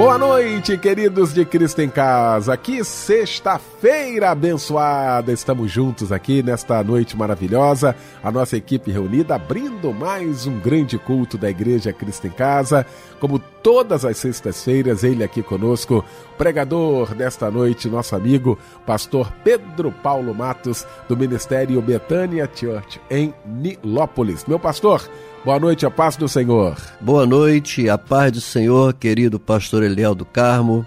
Boa noite, queridos de Cristo em Casa. Que sexta-feira abençoada! Estamos juntos aqui nesta noite maravilhosa. A nossa equipe reunida abrindo mais um grande culto da Igreja Cristo em Casa. Como todas as sextas-feiras, ele aqui conosco, pregador desta noite, nosso amigo, pastor Pedro Paulo Matos, do Ministério Betânia Church em Nilópolis. Meu pastor, Boa noite, a paz do Senhor. Boa noite, a paz do Senhor, querido pastor Eliel do Carmo,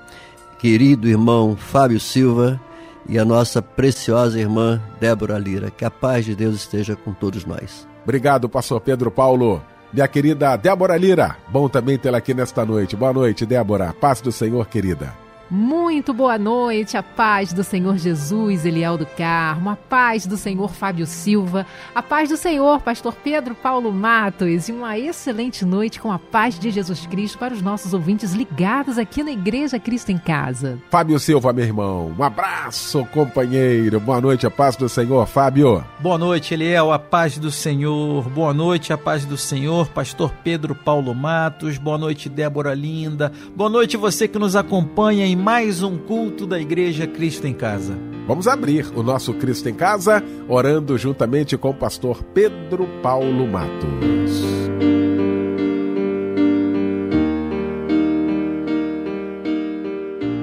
querido irmão Fábio Silva e a nossa preciosa irmã Débora Lira. Que a paz de Deus esteja com todos nós. Obrigado, pastor Pedro Paulo. Minha querida Débora Lira, bom também tê-la aqui nesta noite. Boa noite, Débora. Paz do Senhor, querida. Muito boa noite, a paz do Senhor Jesus, Eliel do Carmo, a paz do Senhor Fábio Silva, a paz do Senhor Pastor Pedro Paulo Matos e uma excelente noite com a paz de Jesus Cristo para os nossos ouvintes ligados aqui na Igreja Cristo em Casa. Fábio Silva, meu irmão, um abraço, companheiro, boa noite, a paz do Senhor, Fábio. Boa noite, Eliel, a paz do Senhor, boa noite, a paz do Senhor, Pastor Pedro Paulo Matos, boa noite, Débora Linda, boa noite você que nos acompanha em mais um culto da Igreja Cristo em Casa. Vamos abrir o nosso Cristo em Casa orando juntamente com o pastor Pedro Paulo Matos.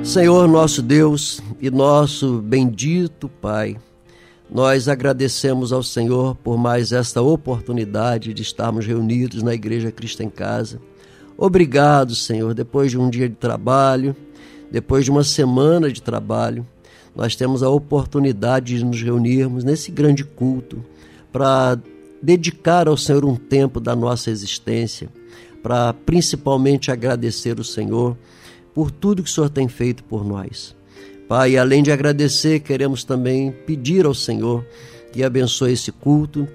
Senhor nosso Deus e nosso bendito Pai, nós agradecemos ao Senhor por mais esta oportunidade de estarmos reunidos na Igreja Cristo em Casa. Obrigado, Senhor, depois de um dia de trabalho, depois de uma semana de trabalho, nós temos a oportunidade de nos reunirmos nesse grande culto para dedicar ao Senhor um tempo da nossa existência, para principalmente agradecer o Senhor por tudo que o Senhor tem feito por nós. Pai, além de agradecer, queremos também pedir ao Senhor que abençoe esse culto,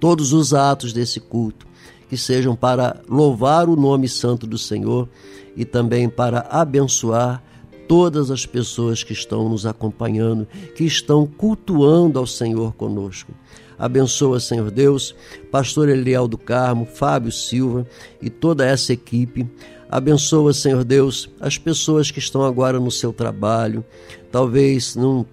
todos os atos desse culto, que sejam para louvar o nome santo do Senhor e também para abençoar todas as pessoas que estão nos acompanhando, que estão cultuando ao Senhor conosco. Abençoa, Senhor Deus, pastor Eliel do Carmo, Fábio Silva e toda essa equipe. Abençoa, Senhor Deus, as pessoas que estão agora no seu trabalho, talvez num,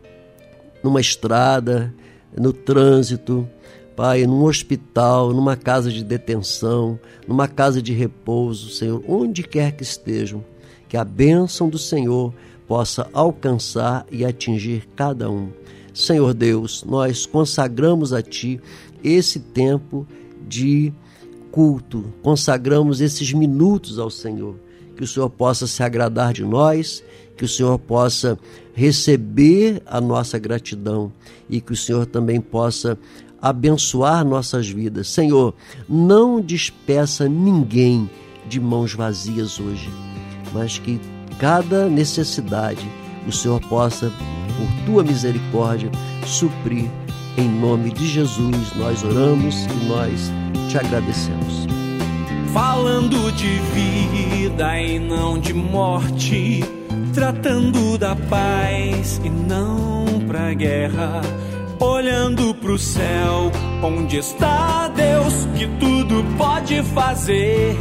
numa estrada, no trânsito, Pai, num hospital, numa casa de detenção, numa casa de repouso, Senhor, onde quer que estejam, que a bênção do Senhor possa alcançar e atingir cada um. Senhor Deus, nós consagramos a Ti esse tempo de culto, consagramos esses minutos ao Senhor. Que o Senhor possa se agradar de nós, que o Senhor possa receber a nossa gratidão e que o Senhor também possa abençoar nossas vidas. Senhor, não despeça ninguém de mãos vazias hoje, mas que cada necessidade o Senhor possa, por tua misericórdia, suprir. Em nome de Jesus, nós oramos e nós te agradecemos. Falando de vida e não de morte, tratando da paz e não pra guerra olhando pro céu, onde está Deus que tudo pode fazer.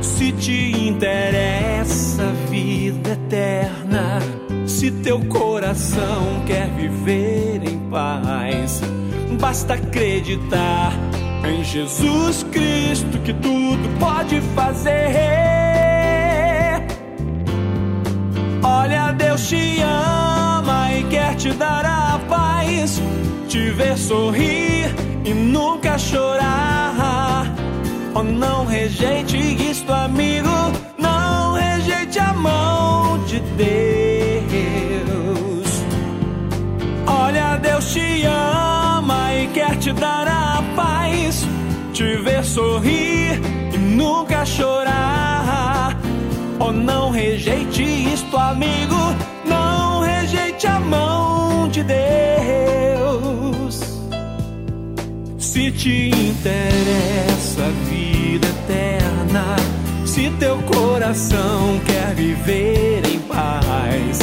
Se te interessa a vida eterna, se teu coração quer viver em paz, basta acreditar em Jesus Cristo que tudo pode fazer. Olha, Deus te ama e quer te dar a paz, te ver sorrir e nunca chorar. Oh, não rejeite isto, amigo, não rejeite a mão de Deus. Olha, Deus te ama e quer te dar a paz, te ver sorrir e nunca chorar. Oh, não rejeite isto, amigo, mão de Deus. Se te interessa a vida eterna, se teu coração quer viver em paz,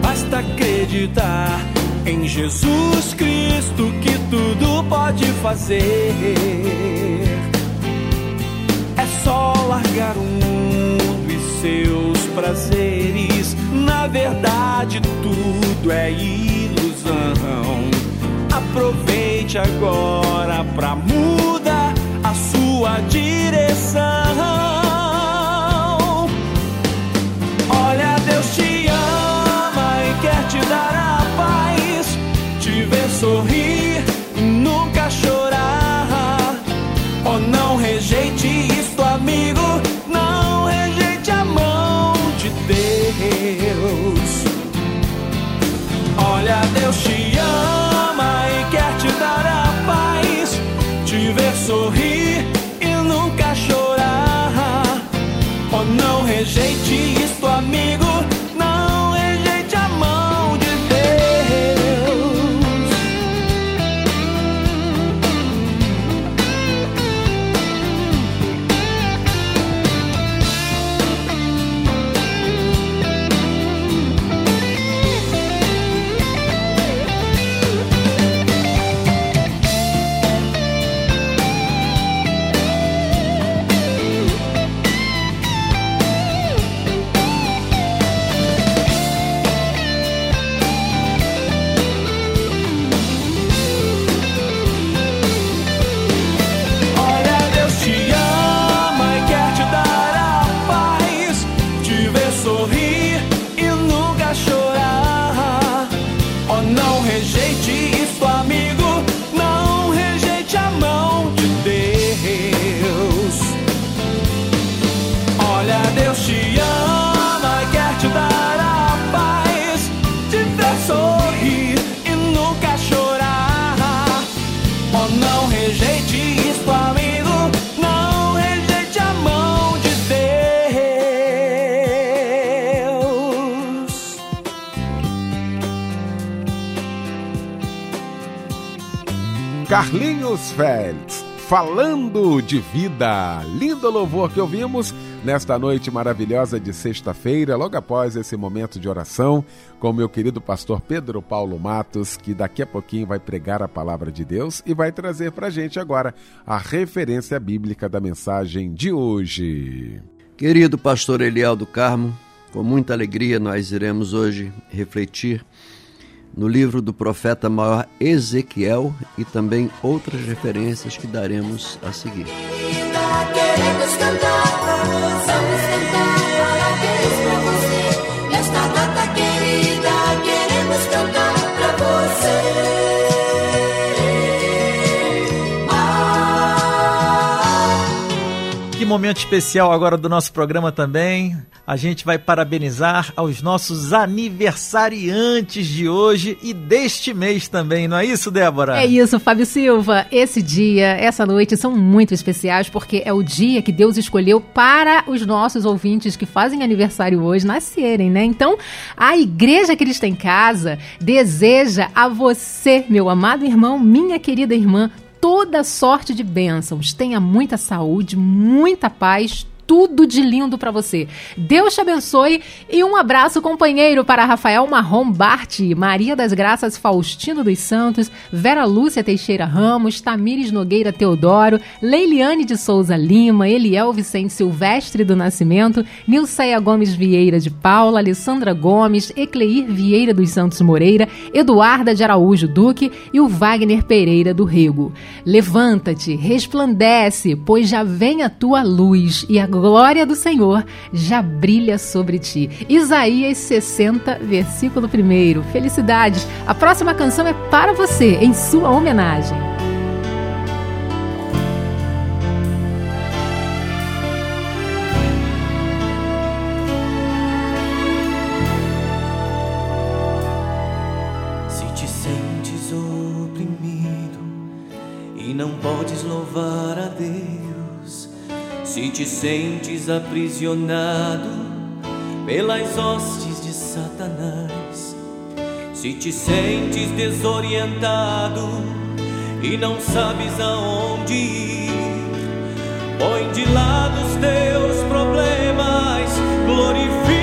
basta acreditar em Jesus Cristo que tudo pode fazer. É só largar o mundo e seus prazeres. Na verdade, tudo é ilusão. Aproveite agora pra mudar a sua direção. Olha, Deus te ama e quer te dar a Olha, Deus te ama e quer te dar a paz, te ver sorrir e nunca chorar. Oh, não rejeite isto, amigo, falando de vida. Lindo louvor que ouvimos nesta noite maravilhosa de sexta-feira, logo após esse momento de oração, com meu querido pastor Pedro Paulo Matos, que daqui a pouquinho vai pregar a palavra de Deus e vai trazer para gente agora a referência bíblica da mensagem de hoje. Querido pastor Eliel do Carmo, com muita alegria nós iremos hoje refletir no livro do profeta maior Ezequiel e também outras referências que daremos a seguir. Queremos cantar, vamos cantar momento especial agora do nosso programa também. A gente vai parabenizar aos nossos aniversariantes de hoje e deste mês também, não é isso, Débora? É isso, Fábio Silva. Esse dia, essa noite são muito especiais porque é o dia que Deus escolheu para os nossos ouvintes que fazem aniversário hoje nascerem, né? Então, a Igreja Cristo em Casa deseja a você, meu amado irmão, minha querida irmã, toda sorte de bênçãos. Tenha muita saúde, muita paz, tudo de lindo para você. Deus te abençoe e um abraço companheiro para Rafael Marrom Bart, Maria das Graças Faustino dos Santos, Vera Lúcia Teixeira Ramos, Tamires Nogueira Teodoro, Leiliane de Souza Lima, Eliel Vicente Silvestre do Nascimento, Nilceia Gomes Vieira de Paula, Alessandra Gomes, Ecleir Vieira dos Santos Moreira, Eduarda de Araújo Duque e o Wagner Pereira do Rego. Levanta-te, resplandece, pois já vem a tua luz e a glória do Senhor já brilha sobre ti. Isaías 60, versículo 1. Felicidades! A próxima canção é para você, em sua homenagem. Te sentes aprisionado pelas hostes de Satanás, se te sentes desorientado e não sabes aonde ir. Põe de lado os teus problemas, glorifica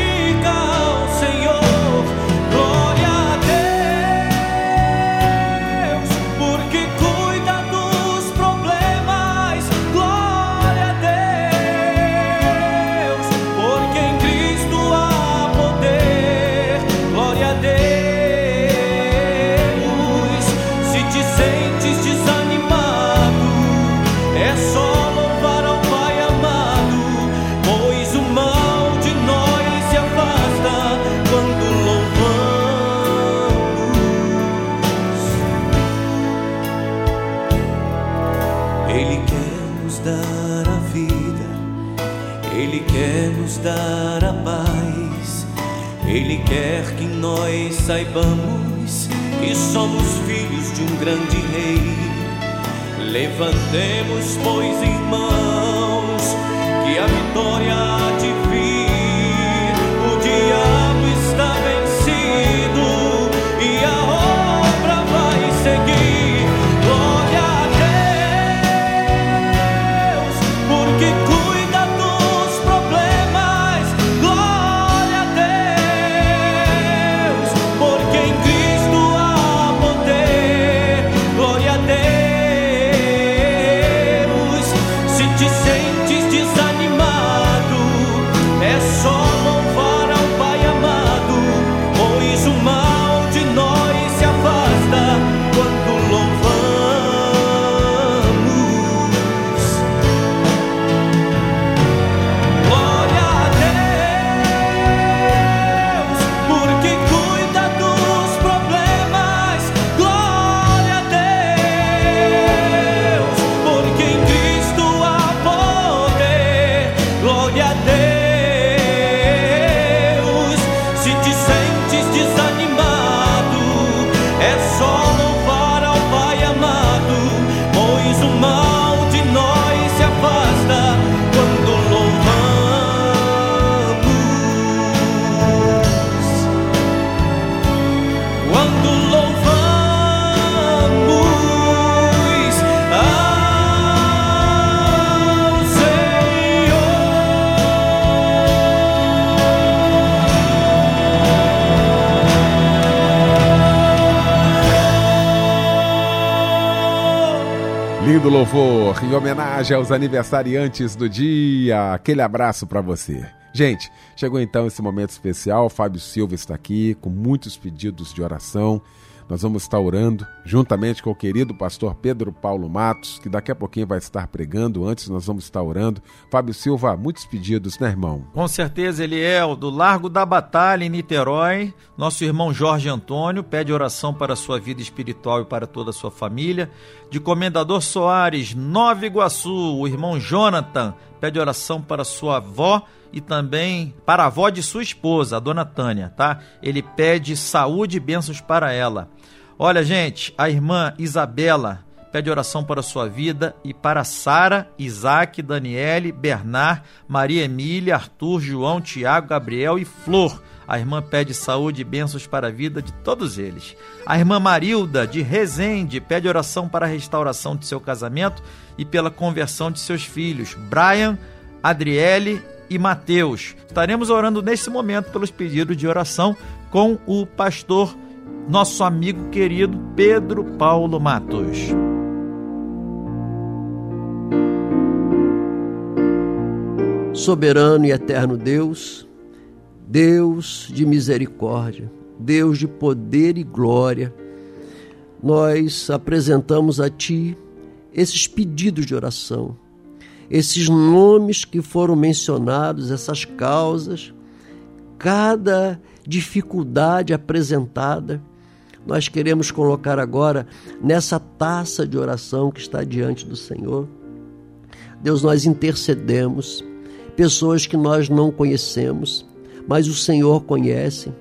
saibamos que somos filhos de um grande rei. Levantemos, pois, Lindo louvor em homenagem aos aniversariantes do dia. Aquele abraço para você. Gente, chegou então esse momento especial. O Fábio Silva está aqui com muitos pedidos de oração. Nós vamos estar orando juntamente com o querido pastor Pedro Paulo Matos, que daqui a pouquinho vai estar pregando. Antes nós vamos estar orando. Fábio Silva, muitos pedidos, né, irmão? Com certeza ele é o do Largo da Batalha, em Niterói. Nosso irmão Jorge Antônio pede oração para a sua vida espiritual e para toda a sua família. De Comendador Soares, Nova Iguaçu, o irmão Jonathan pede oração para sua avó e também para a avó de sua esposa, a dona Tânia, tá? Ele pede saúde e bênçãos para ela. Olha, gente, a irmã Isabela pede oração para a sua vida e para Sara, Isaac, Daniele, Bernard, Maria Emília, Arthur, João, Tiago, Gabriel e Flor. A irmã pede saúde e bênçãos para a vida de todos eles. A irmã Marilda, de Resende, pede oração para a restauração de seu casamento e pela conversão de seus filhos, Brian, Adriele e Mateus. Estaremos orando nesse momento pelos pedidos de oração com o pastor, nosso amigo querido Pedro Paulo Matos. Soberano e eterno Deus, Deus de misericórdia, Deus de poder e glória, nós apresentamos a Ti esses pedidos de oração, esses nomes que foram mencionados, essas causas, cada dificuldade apresentada, nós queremos colocar agora nessa taça de oração que está diante do Senhor. Deus, nós intercedemos, pessoas que nós não conhecemos, mas o Senhor conhece,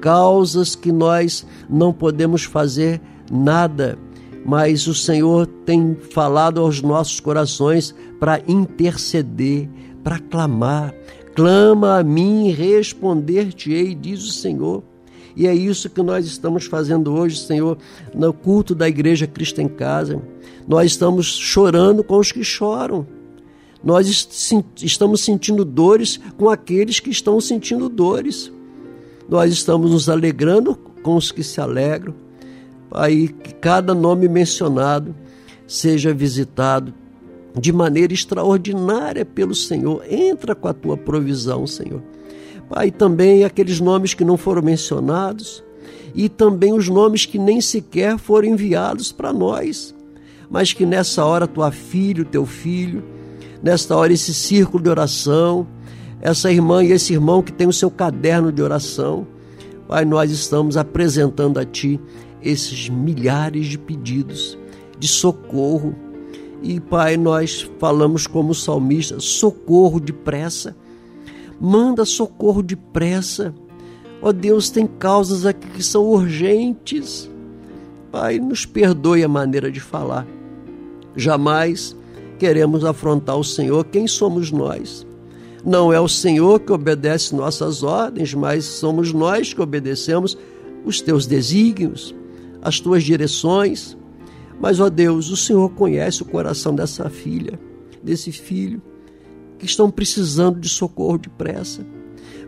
causas que nós não podemos fazer nada, mas o Senhor tem falado aos nossos corações para interceder, para clamar. Clama a mim responder-te-ei, diz o Senhor. E é isso que nós estamos fazendo hoje, Senhor, no culto da Igreja Cristo em Casa. Nós estamos chorando com os que choram. Nós estamos sentindo dores com aqueles que estão sentindo dores. Nós estamos nos alegrando com os que se alegram. Aí que cada nome mencionado seja visitado de maneira extraordinária pelo Senhor. Entra com a tua provisão, Senhor. Pai, também aqueles nomes que não foram mencionados e também os nomes que nem sequer foram enviados para nós, mas que nessa hora tua filha, teu filho, nesta hora esse círculo de oração, essa irmã e esse irmão que tem o seu caderno de oração, Pai, nós estamos apresentando a Ti esses milhares de pedidos de socorro. E, Pai, nós falamos como salmista: socorro depressa. Manda socorro depressa. Ó oh, Deus, tem causas aqui que são urgentes. Pai, nos perdoe a maneira de falar. Jamais queremos afrontar o Senhor. Quem somos nós? Não é o Senhor que obedece nossas ordens, mas somos nós que obedecemos os teus desígnios, as tuas direções. Mas, ó Deus, o Senhor conhece o coração dessa filha, desse filho, que estão precisando de socorro depressa.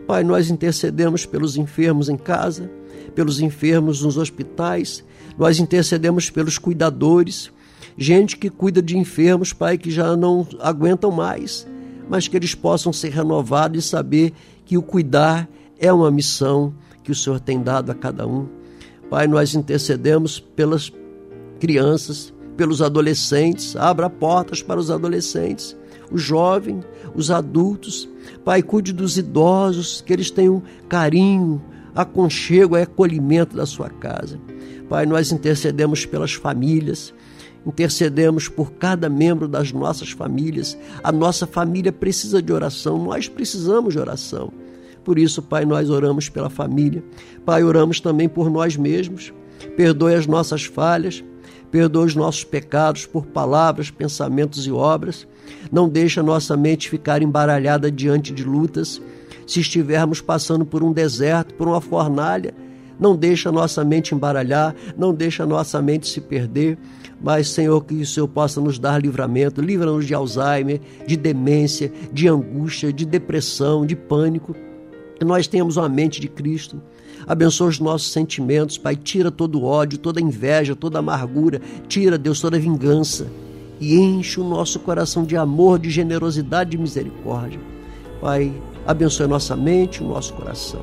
Pai, nós intercedemos pelos enfermos em casa, pelos enfermos nos hospitais, nós intercedemos pelos cuidadores, gente que cuida de enfermos, Pai, que já não aguentam mais mas que eles possam ser renovados e saber que o cuidar é uma missão que o Senhor tem dado a cada um. Pai, nós intercedemos pelas crianças, pelos adolescentes, abra portas para os adolescentes, os jovens, os adultos. Pai, cuide dos idosos, que eles tenham carinho, aconchego acolhimento da sua casa. Pai, nós intercedemos pelas famílias, intercedemos por cada membro das nossas famílias. A nossa família precisa de oração, nós precisamos de oração. Por isso, Pai, nós oramos pela família. Pai, oramos também por nós mesmos. Perdoe as nossas falhas, perdoe os nossos pecados por palavras, pensamentos e obras. Não deixe a nossa mente ficar embaralhada diante de lutas. Se estivermos passando por um deserto, por uma fornalha, não deixe a nossa mente embaralhar, não deixe a nossa mente se perder. Mas, Senhor, que o Senhor possa nos dar livramento, livra-nos de Alzheimer, de demência, de angústia, de depressão, de pânico. Que nós tenhamos uma mente de Cristo. Abençoa os nossos sentimentos, Pai. Tira todo o ódio, toda inveja, toda amargura. Tira, Deus, toda vingança. E enche o nosso coração de amor, de generosidade e de misericórdia. Pai, abençoe a nossa mente, o nosso coração.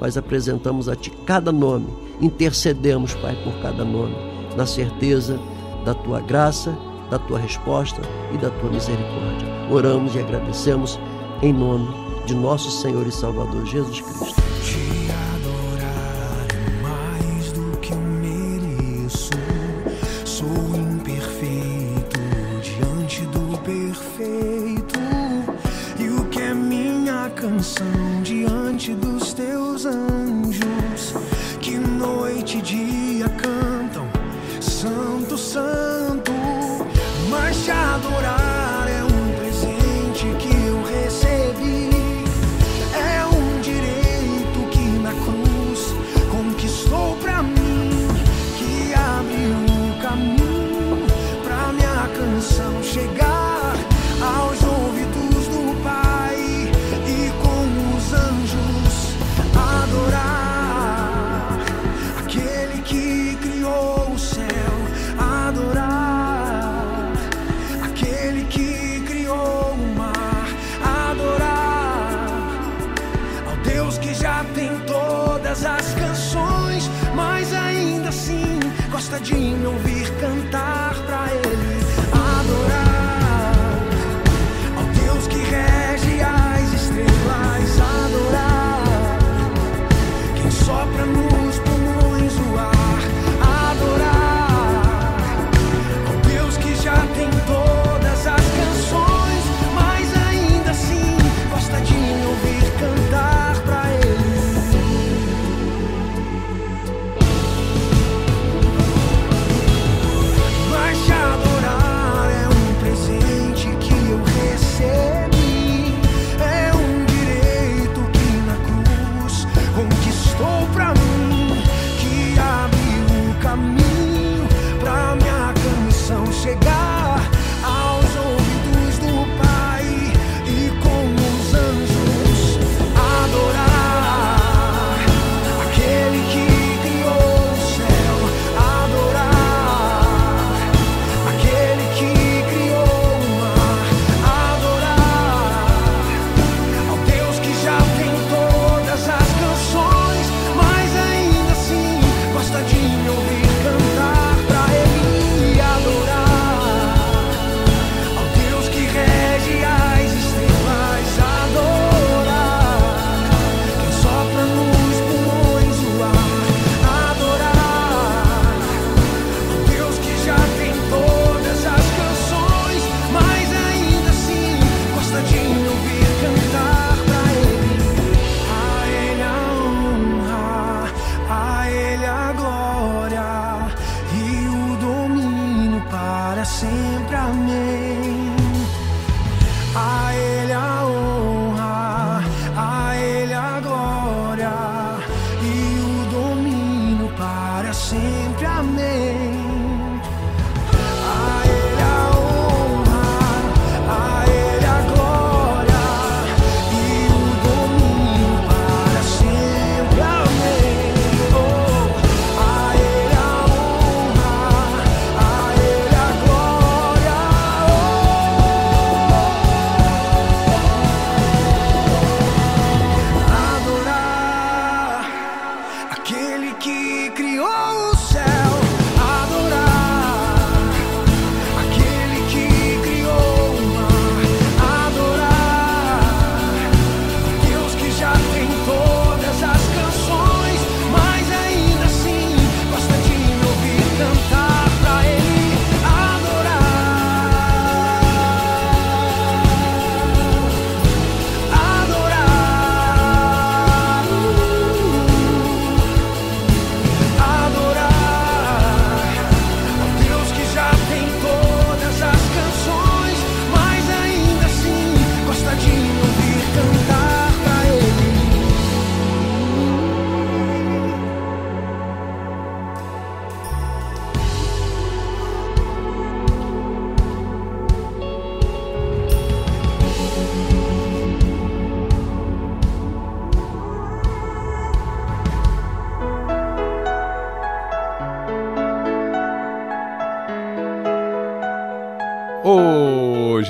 Nós apresentamos a Ti cada nome, intercedemos, Pai, por cada nome, na certeza da tua graça, da tua resposta e da tua misericórdia. Oramos e agradecemos em nome de nosso Senhor e Salvador Jesus Cristo. Canção diante dos teus anjos? Que noite e dia cantam Santo, Santo,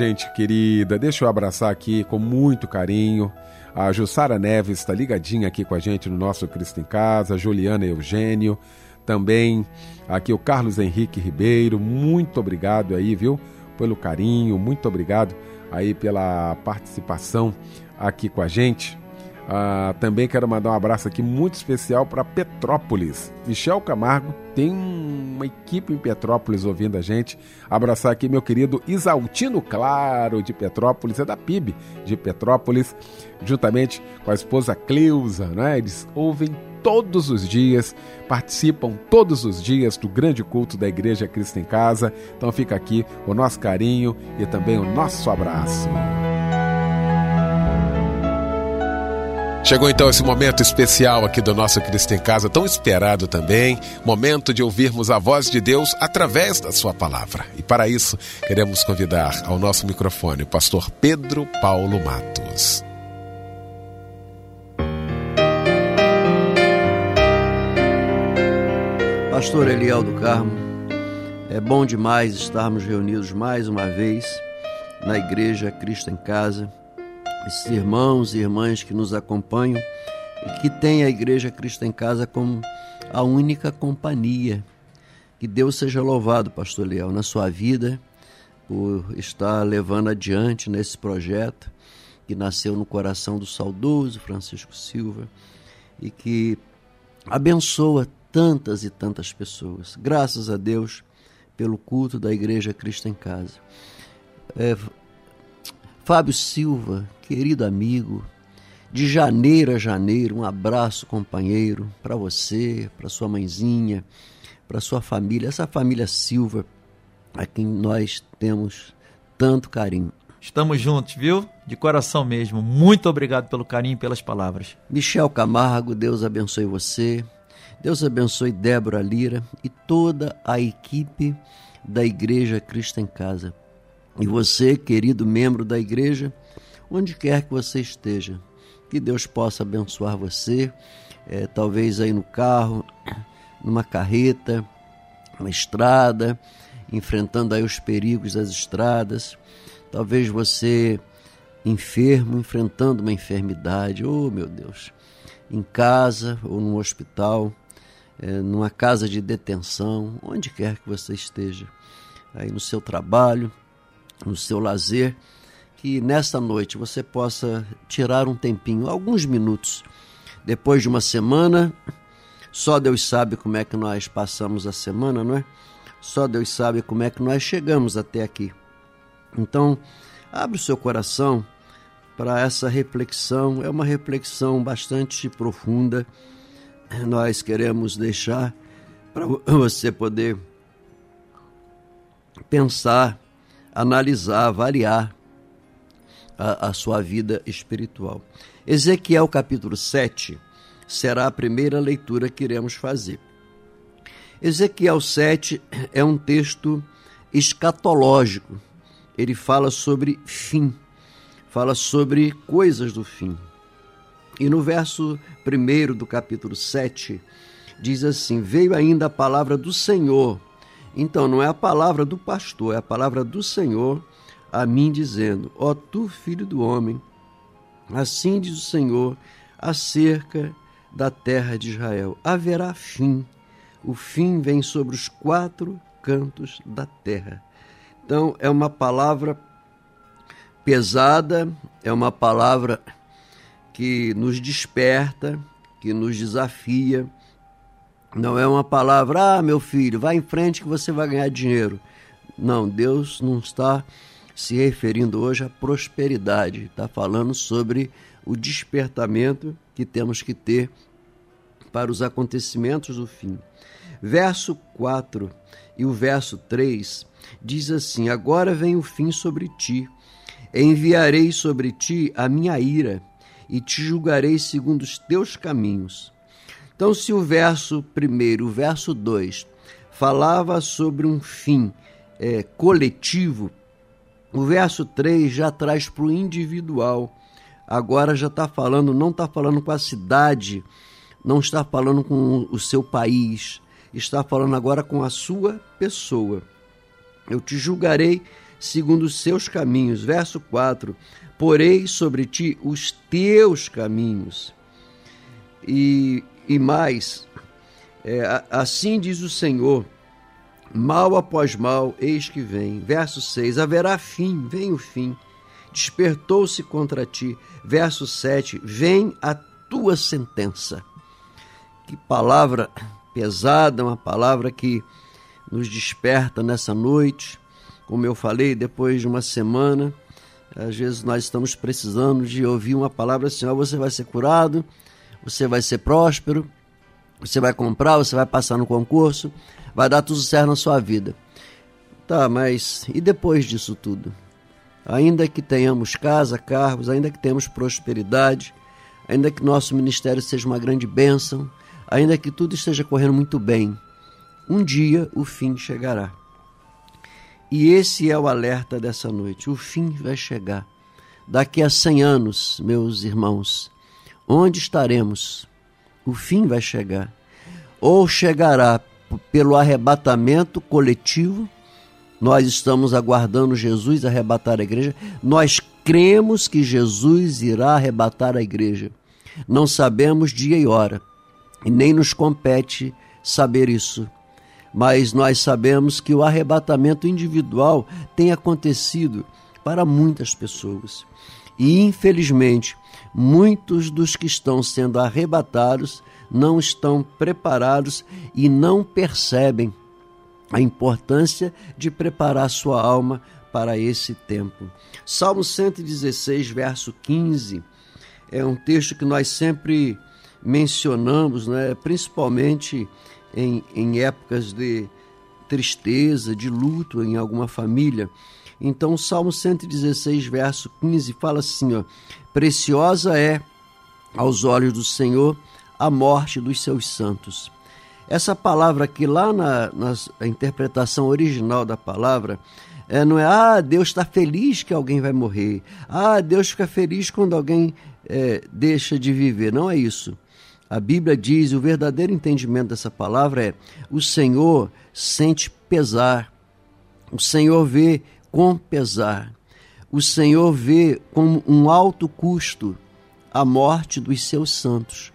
gente querida, deixa eu abraçar aqui com muito carinho. A Jussara Neves está ligadinha aqui com a gente no nosso Cristo em Casa, Juliana Eugênio, também aqui o Carlos Henrique Ribeiro, muito obrigado aí, viu, pelo carinho, muito obrigado aí pela participação aqui com a gente. Ah, também quero mandar um abraço aqui muito especial para Petrópolis. Michel Camargo tem uma equipe em Petrópolis ouvindo a gente. Abraçar aqui meu querido Isaltino Claro de Petrópolis, é da PIB de Petrópolis, juntamente com a esposa Cleusa, né? Eles ouvem todos os dias, participam todos os dias do grande culto da Igreja Cristo em Casa. Então fica aqui o nosso carinho e também o nosso abraço. Chegou então esse momento especial aqui do nosso Cristo em Casa, tão esperado também, momento de ouvirmos a voz de Deus através da sua palavra. E para isso, queremos convidar ao nosso microfone o pastor Pedro Paulo Matos. Pastor Eliel do Carmo, é bom demais estarmos reunidos mais uma vez na Igreja Cristo em Casa esses irmãos e irmãs que nos acompanham e que têm a Igreja Cristo em Casa como a única companhia. Que Deus seja louvado, Pastor Leal, na sua vida, por estar levando adiante nesse projeto que nasceu no coração do saudoso Francisco Silva e que abençoa tantas e tantas pessoas. Graças a Deus pelo culto da Igreja Cristo em Casa. É, Fábio Silva, querido amigo, de janeiro a janeiro, um abraço, companheiro, para você, para sua mãezinha, para sua família, essa família Silva, a quem nós temos tanto carinho. Estamos juntos, viu? De coração mesmo. Muito obrigado pelo carinho e pelas palavras. Michel Camargo, Deus abençoe você. Deus abençoe Débora Lira e toda a equipe da Igreja Cristo em Casa. E você, querido membro da igreja, onde quer que você esteja, que Deus possa abençoar você, é, talvez aí no carro, numa carreta, na estrada, enfrentando aí os perigos das estradas, talvez você enfermo, enfrentando uma enfermidade, oh meu Deus, em casa ou no hospital, é, numa casa de detenção, onde quer que você esteja, aí no seu trabalho, no seu lazer, que nesta noite você possa tirar um tempinho, alguns minutos, depois de uma semana. Só Deus sabe como é que nós passamos a semana, não é? Só Deus sabe como é que nós chegamos até aqui. Então, abre o seu coração para essa reflexão. É uma reflexão bastante profunda. Nós queremos deixar para você poder pensar analisar, avaliar a, a sua vida espiritual. Ezequiel capítulo 7 será a primeira leitura que iremos fazer. Ezequiel 7 é um texto escatológico. Ele fala sobre fim, fala sobre coisas do fim. E no verso 1 do capítulo 7, diz assim: Veio ainda a palavra do Senhor. Então, não é a palavra do pastor, é a palavra do Senhor a mim, dizendo: Ó tu, filho do homem, assim diz o Senhor acerca da terra de Israel: haverá fim. O fim vem sobre os quatro cantos da terra. Então, é uma palavra pesada, é uma palavra que nos desperta, que nos desafia. Não é uma palavra, ah, meu filho, vá em frente que você vai ganhar dinheiro. Não, Deus não está se referindo hoje à prosperidade, está falando sobre o despertamento que temos que ter para os acontecimentos do fim. Verso 4 e o verso 3 diz assim: Agora vem o fim sobre ti, enviarei sobre ti a minha ira e te julgarei segundo os teus caminhos. Então, se o verso 1, o verso 2, falava sobre um fim é, coletivo, o verso 3 já traz para o individual. Agora já está falando, não está falando com a cidade, não está falando com o seu país, está falando agora com a sua pessoa. Eu te julgarei segundo os seus caminhos. Verso 4: Porei sobre ti os teus caminhos. E, e mais, é, assim diz o Senhor: mal após mal, eis que vem. Verso 6: Haverá fim, vem o fim. Despertou-se contra ti. Verso 7: Vem a tua sentença. Que palavra pesada, uma palavra que nos desperta nessa noite. Como eu falei, depois de uma semana, às vezes nós estamos precisando de ouvir uma palavra assim: ó, você vai ser curado, você vai ser próspero, você vai comprar, você vai passar no concurso, vai dar tudo certo na sua vida. Tá, mas e depois disso tudo? Ainda que tenhamos casa, carros, ainda que tenhamos prosperidade, ainda que nosso ministério seja uma grande bênção, ainda que tudo esteja correndo muito bem, um dia o fim chegará. E esse é o alerta dessa noite: o fim vai chegar. Daqui a 100 anos, meus irmãos, onde estaremos? O fim vai chegar. Ou chegará pelo arrebatamento coletivo, nós estamos aguardando Jesus arrebatar a igreja, nós cremos que Jesus irá arrebatar a igreja. Não sabemos dia e hora, e nem nos compete saber isso. Mas nós sabemos que o arrebatamento individual tem acontecido para muitas pessoas. E, infelizmente, muitos dos que estão sendo arrebatados não estão preparados e não percebem a importância de preparar sua alma para esse tempo. Salmo 116, verso 15, é um texto que nós sempre mencionamos, né? principalmente em, em épocas de tristeza, de luto em alguma família. Então, o Salmo 116, verso 15, fala assim: ó, Preciosa é aos olhos do Senhor a morte dos seus santos. Essa palavra aqui, lá na, na interpretação original da palavra, é, não é, ah, Deus está feliz que alguém vai morrer. Ah, Deus fica feliz quando alguém é, deixa de viver. Não é isso. A Bíblia diz, o verdadeiro entendimento dessa palavra é: o Senhor sente pesar, o Senhor vê com pesar, o Senhor vê como um alto custo a morte dos seus santos,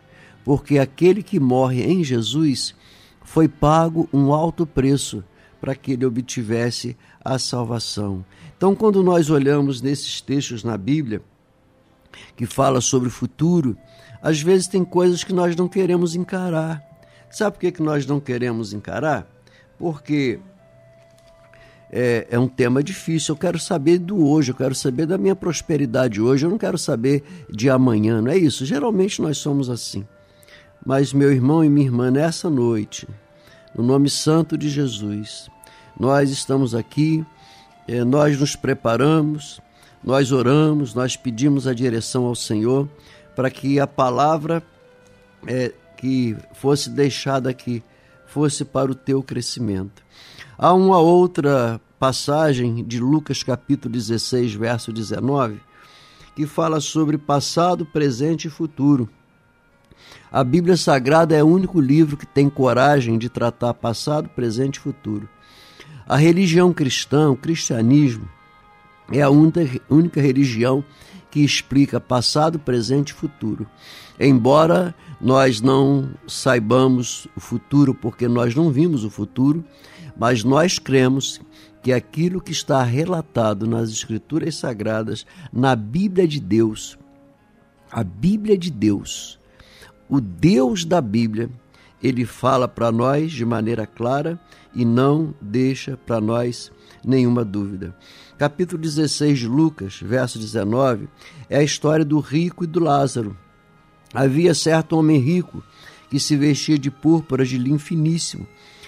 porque aquele que morre em Jesus foi pago um alto preço para que ele obtivesse a salvação. Então, quando nós olhamos nesses textos na Bíblia, que fala sobre o futuro, às vezes tem coisas que nós não queremos encarar. Sabe por que, que nós não queremos encarar? Porque é, é, um tema difícil. Eu quero saber do hoje, eu quero saber da minha prosperidade hoje, eu não quero saber de amanhã, não é isso? Geralmente nós somos assim. Mas, meu irmão e minha irmã, nessa noite, no nome santo de Jesus, nós estamos aqui, é, nós nos preparamos, nós oramos, nós pedimos a direção ao Senhor para que a palavra é, que fosse deixada aqui fosse para o teu crescimento. Há uma outra passagem de Lucas capítulo 16, verso 19, que fala sobre passado, presente e futuro. A Bíblia Sagrada é o único livro que tem coragem de tratar passado, presente e futuro. A religião cristã, o cristianismo, é a única, única religião que explica passado, presente e futuro. Embora nós não saibamos o futuro, porque nós não vimos o futuro, mas nós cremos que aquilo que está relatado nas Escrituras Sagradas, na Bíblia de Deus, a Bíblia de Deus, o Deus da Bíblia, ele fala para nós de maneira clara e não deixa para nós nenhuma dúvida. Capítulo 16 de Lucas, verso 19, é a história do rico e do Lázaro. Havia certo homem rico que se vestia de púrpura de linho finíssimo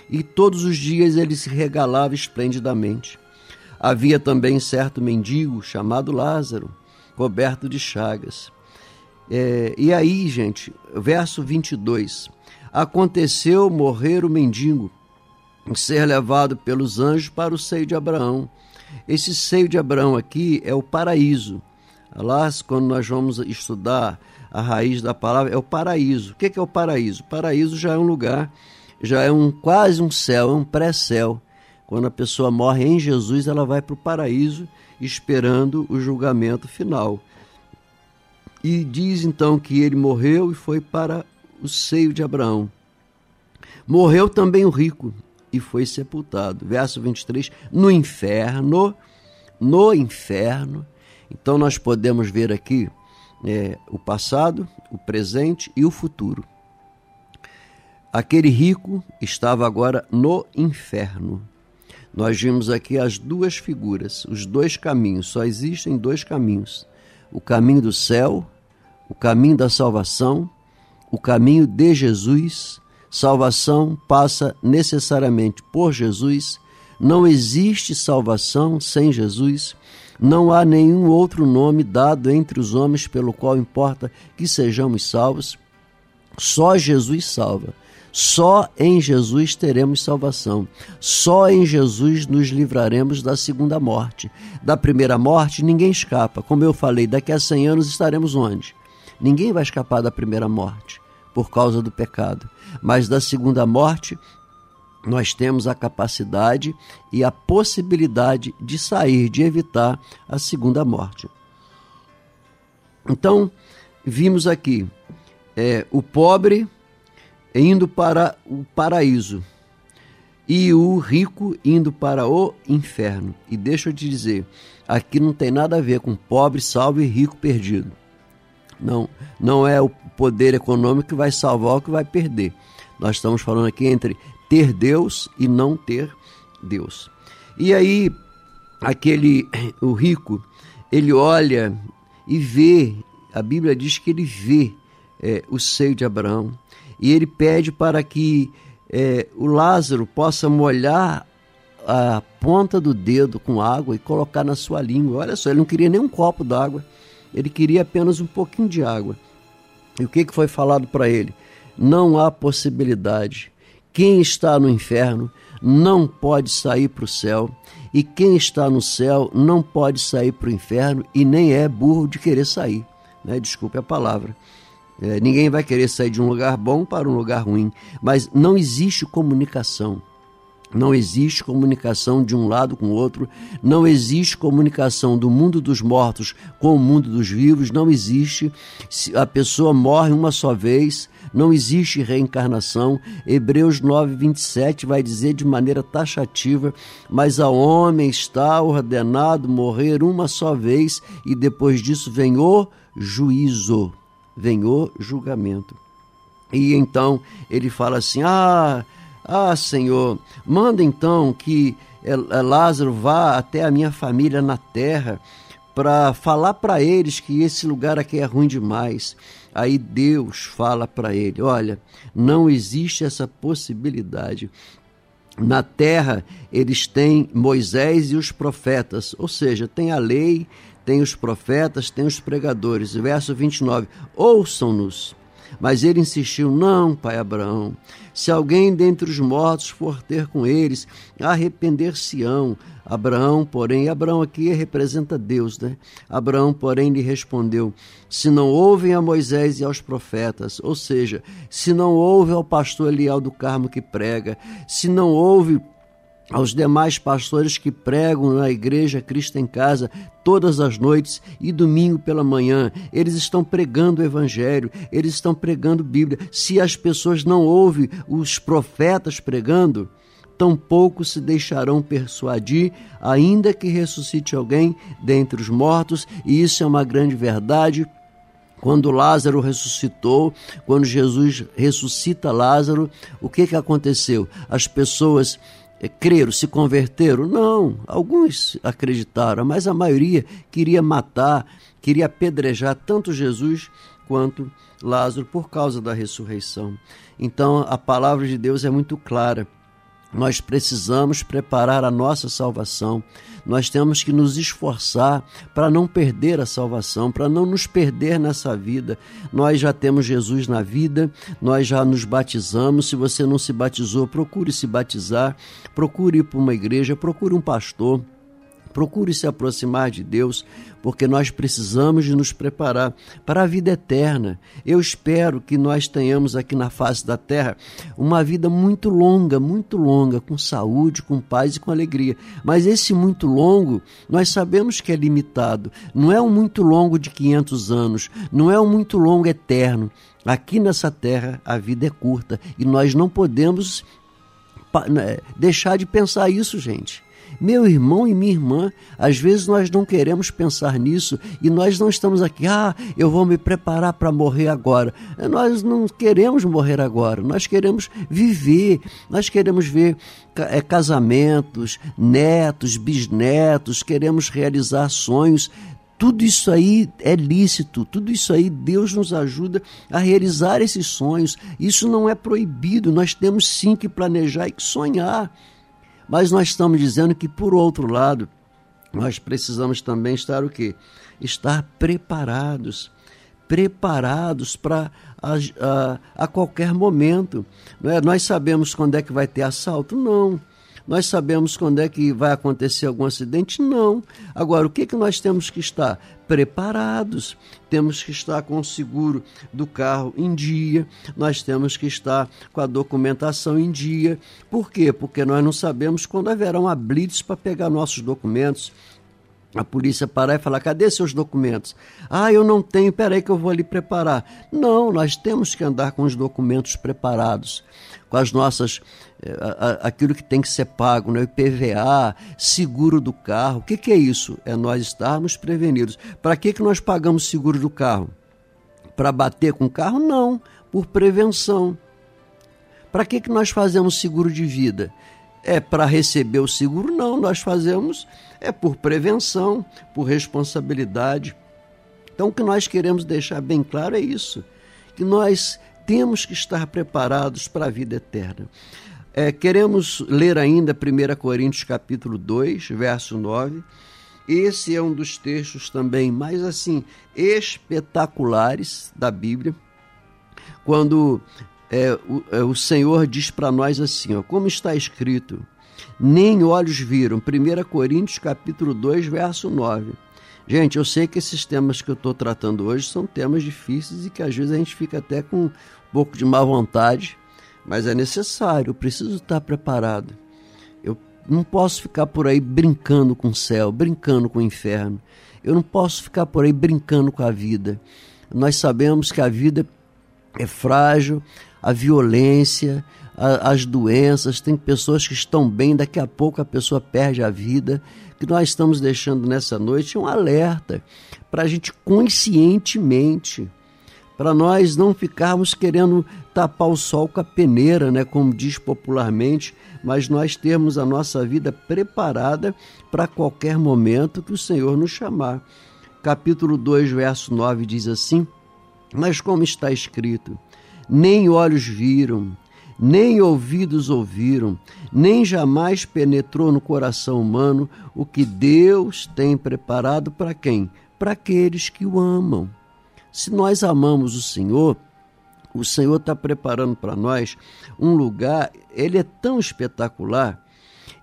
e todos os dias ele se regalava esplendidamente. Havia também certo mendigo chamado Lázaro, coberto de chagas. É, e aí, gente, verso 22. Aconteceu morrer o mendigo, ser levado pelos anjos para o seio de Abraão. Esse seio de Abraão aqui é o paraíso. Lá, quando nós vamos estudar a raiz da palavra, é o paraíso. O que é o paraíso? O paraíso já é um lugar já é um quase um céu, é um pré-céu. Quando a pessoa morre em Jesus, ela vai para o paraíso esperando o julgamento final. E diz então que ele morreu e foi para o seio de Abraão. Morreu também o rico e foi sepultado. Verso 23, no inferno, no inferno. Então nós podemos ver aqui é, o passado, o presente e o futuro. Aquele rico estava agora no inferno. Nós vimos aqui as duas figuras, os dois caminhos. Só existem dois caminhos: o caminho do céu, o caminho da salvação, o caminho de Jesus. Salvação passa necessariamente por Jesus. Não existe salvação sem Jesus. Não há nenhum outro nome dado entre os homens pelo qual importa que sejamos salvos. Só Jesus salva. Só em Jesus teremos salvação. Só em Jesus nos livraremos da segunda morte. Da primeira morte, ninguém escapa. Como eu falei, daqui a 100 anos estaremos onde? Ninguém vai escapar da primeira morte por causa do pecado. Mas da segunda morte, nós temos a capacidade e a possibilidade de sair, de evitar a segunda morte. Então, vimos aqui é, o pobre indo para o paraíso e o rico indo para o inferno. E deixa eu te dizer, aqui não tem nada a ver com pobre salvo e rico perdido. Não, não é o poder econômico que vai salvar ou que vai perder. Nós estamos falando aqui entre ter Deus e não ter Deus. E aí, aquele o rico, ele olha e vê, a Bíblia diz que ele vê é, o seio de Abraão, e ele pede para que é, o Lázaro possa molhar a ponta do dedo com água e colocar na sua língua. Olha só, ele não queria nem um copo d'água, ele queria apenas um pouquinho de água. E o que, que foi falado para ele? Não há possibilidade. Quem está no inferno não pode sair para o céu, e quem está no céu não pode sair para o inferno e nem é burro de querer sair. Né? Desculpe a palavra. É, ninguém vai querer sair de um lugar bom para um lugar ruim, mas não existe comunicação. Não existe comunicação de um lado com o outro, não existe comunicação do mundo dos mortos com o mundo dos vivos, não existe. A pessoa morre uma só vez, não existe reencarnação. Hebreus 9, 27 vai dizer de maneira taxativa: Mas ao homem está ordenado morrer uma só vez, e depois disso vem o juízo vem o julgamento. E então ele fala assim: Ah, ah, Senhor, manda então que eh, eh, Lázaro vá até a minha família na terra para falar para eles que esse lugar aqui é ruim demais. Aí Deus fala para ele: Olha, não existe essa possibilidade. Na terra eles têm Moisés e os profetas, ou seja, tem a lei, tem os profetas, tem os pregadores. Verso 29. Ouçam-nos. Mas ele insistiu: Não, pai Abraão. Se alguém dentre os mortos for ter com eles, arrepender-se-ão. Abraão, porém, Abraão aqui representa Deus, né? Abraão, porém, lhe respondeu: Se não ouvem a Moisés e aos profetas, ou seja, se não ouve ao pastor Eliel do Carmo que prega, se não ouve aos demais pastores que pregam na igreja Cristo em Casa todas as noites e domingo pela manhã. Eles estão pregando o Evangelho, eles estão pregando Bíblia. Se as pessoas não ouvem os profetas pregando, tampouco se deixarão persuadir, ainda que ressuscite alguém dentre os mortos, e isso é uma grande verdade. Quando Lázaro ressuscitou, quando Jesus ressuscita Lázaro, o que, que aconteceu? As pessoas creram, se converteram? Não, alguns acreditaram, mas a maioria queria matar, queria apedrejar tanto Jesus quanto Lázaro por causa da ressurreição. Então a palavra de Deus é muito clara. Nós precisamos preparar a nossa salvação. Nós temos que nos esforçar para não perder a salvação, para não nos perder nessa vida. Nós já temos Jesus na vida, nós já nos batizamos. Se você não se batizou, procure se batizar, procure ir para uma igreja, procure um pastor Procure se aproximar de Deus, porque nós precisamos de nos preparar para a vida eterna. Eu espero que nós tenhamos aqui na face da terra uma vida muito longa, muito longa, com saúde, com paz e com alegria. Mas esse muito longo, nós sabemos que é limitado. Não é um muito longo de 500 anos, não é um muito longo eterno. Aqui nessa terra a vida é curta e nós não podemos né, deixar de pensar isso, gente. Meu irmão e minha irmã, às vezes nós não queremos pensar nisso e nós não estamos aqui, ah, eu vou me preparar para morrer agora. Nós não queremos morrer agora, nós queremos viver, nós queremos ver é, casamentos, netos, bisnetos, queremos realizar sonhos. Tudo isso aí é lícito, tudo isso aí Deus nos ajuda a realizar esses sonhos. Isso não é proibido, nós temos sim que planejar e que sonhar. Mas nós estamos dizendo que, por outro lado, nós precisamos também estar o quê? Estar preparados. Preparados para a, a, a, qualquer momento. Não é? Nós sabemos quando é que vai ter assalto? Não. Nós sabemos quando é que vai acontecer algum acidente? Não. Agora, o que, que nós temos que estar? Preparados. Temos que estar com o seguro do carro em dia, nós temos que estar com a documentação em dia. Por quê? Porque nós não sabemos quando haverá uma blitz para pegar nossos documentos a polícia parar e falar: cadê seus documentos? Ah, eu não tenho, peraí que eu vou ali preparar. Não, nós temos que andar com os documentos preparados, com as nossas. Eh, aquilo que tem que ser pago, né? IPVA, seguro do carro. O que, que é isso? É nós estarmos prevenidos. Para que, que nós pagamos seguro do carro? Para bater com o carro? Não, por prevenção. Para que, que nós fazemos seguro de vida? É para receber o seguro? Não, nós fazemos é por prevenção, por responsabilidade. Então, o que nós queremos deixar bem claro é isso: que nós temos que estar preparados para a vida eterna. É, queremos ler ainda 1 Coríntios capítulo 2, verso 9. Esse é um dos textos também mais assim espetaculares da Bíblia, quando é, o, é, o Senhor diz para nós assim, ó, como está escrito, nem olhos viram. 1 Coríntios capítulo 2, verso 9. Gente, eu sei que esses temas que eu estou tratando hoje são temas difíceis e que às vezes a gente fica até com um pouco de má vontade, mas é necessário, eu preciso estar preparado. Eu não posso ficar por aí brincando com o céu, brincando com o inferno. Eu não posso ficar por aí brincando com a vida. Nós sabemos que a vida é frágil, a violência, a, as doenças, tem pessoas que estão bem, daqui a pouco a pessoa perde a vida. O que nós estamos deixando nessa noite é um alerta para a gente conscientemente, para nós não ficarmos querendo tapar o sol com a peneira, né, como diz popularmente, mas nós termos a nossa vida preparada para qualquer momento que o Senhor nos chamar. Capítulo 2, verso 9 diz assim: Mas como está escrito, nem olhos viram, nem ouvidos ouviram, nem jamais penetrou no coração humano o que Deus tem preparado para quem? Para aqueles que o amam. Se nós amamos o Senhor, o Senhor está preparando para nós um lugar, ele é tão espetacular,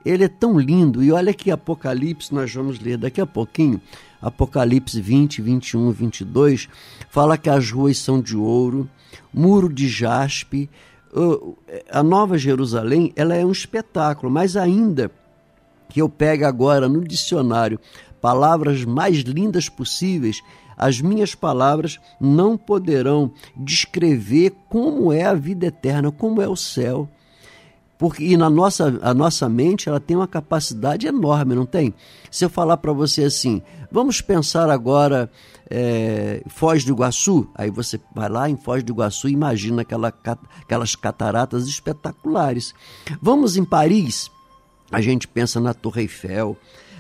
ele é tão lindo. E olha que Apocalipse, nós vamos ler daqui a pouquinho, Apocalipse 20, 21, 22, fala que as ruas são de ouro, muro de jaspe. A Nova Jerusalém, ela é um espetáculo, mas ainda que eu pegue agora no dicionário palavras mais lindas possíveis, as minhas palavras não poderão descrever como é a vida eterna, como é o céu. Porque e na nossa a nossa mente ela tem uma capacidade enorme, não tem? Se eu falar para você assim, vamos pensar agora é, Foz do Iguaçu, aí você vai lá em Foz do Iguaçu e imagina aquela, aquelas cataratas espetaculares. Vamos em Paris, a gente pensa na Torre Eiffel.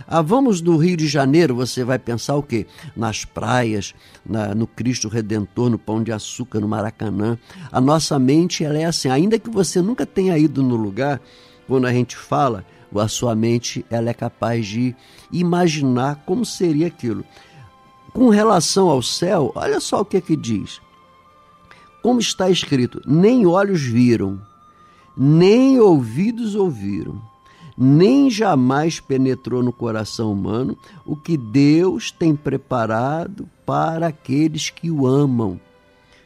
Ah, vamos do Rio de Janeiro, você vai pensar o quê? Nas praias, na, no Cristo Redentor, no Pão de Açúcar, no Maracanã. A nossa mente ela é assim, ainda que você nunca tenha ido no lugar, quando a gente fala, a sua mente ela é capaz de imaginar como seria aquilo. Com relação ao céu, olha só o que é que diz. Como está escrito: nem olhos viram, nem ouvidos ouviram nem jamais penetrou no coração humano o que Deus tem preparado para aqueles que o amam.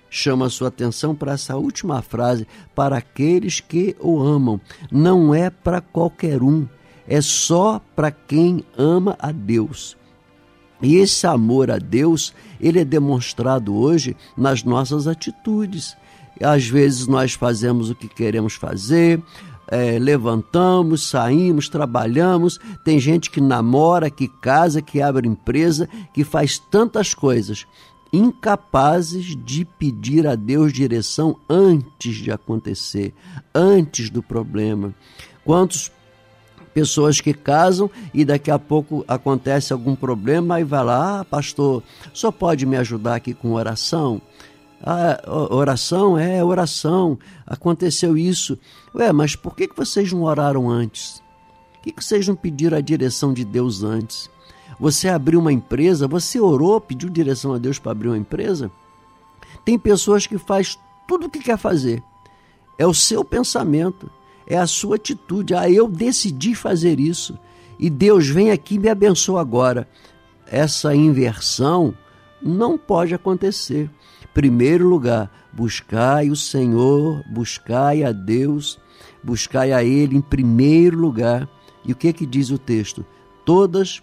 Chama a sua atenção para essa última frase, para aqueles que o amam. Não é para qualquer um, é só para quem ama a Deus. E esse amor a Deus, ele é demonstrado hoje nas nossas atitudes. Às vezes nós fazemos o que queremos fazer, é, levantamos, saímos, trabalhamos. Tem gente que namora, que casa, que abre empresa, que faz tantas coisas, incapazes de pedir a Deus direção antes de acontecer, antes do problema. Quantos pessoas que casam e daqui a pouco acontece algum problema e vai lá, ah, pastor, só pode me ajudar aqui com oração? Ah, oração é oração. Aconteceu isso. Ué, mas por que, que vocês não oraram antes? Por que, que vocês não pediram a direção de Deus antes? Você abriu uma empresa, você orou, pediu direção a Deus para abrir uma empresa? Tem pessoas que faz tudo o que quer fazer. É o seu pensamento, é a sua atitude. Ah, eu decidi fazer isso. E Deus vem aqui e me abençoa agora. Essa inversão não pode acontecer. Primeiro lugar, buscai o Senhor, buscai a Deus, buscai a Ele em primeiro lugar. E o que que diz o texto? Todas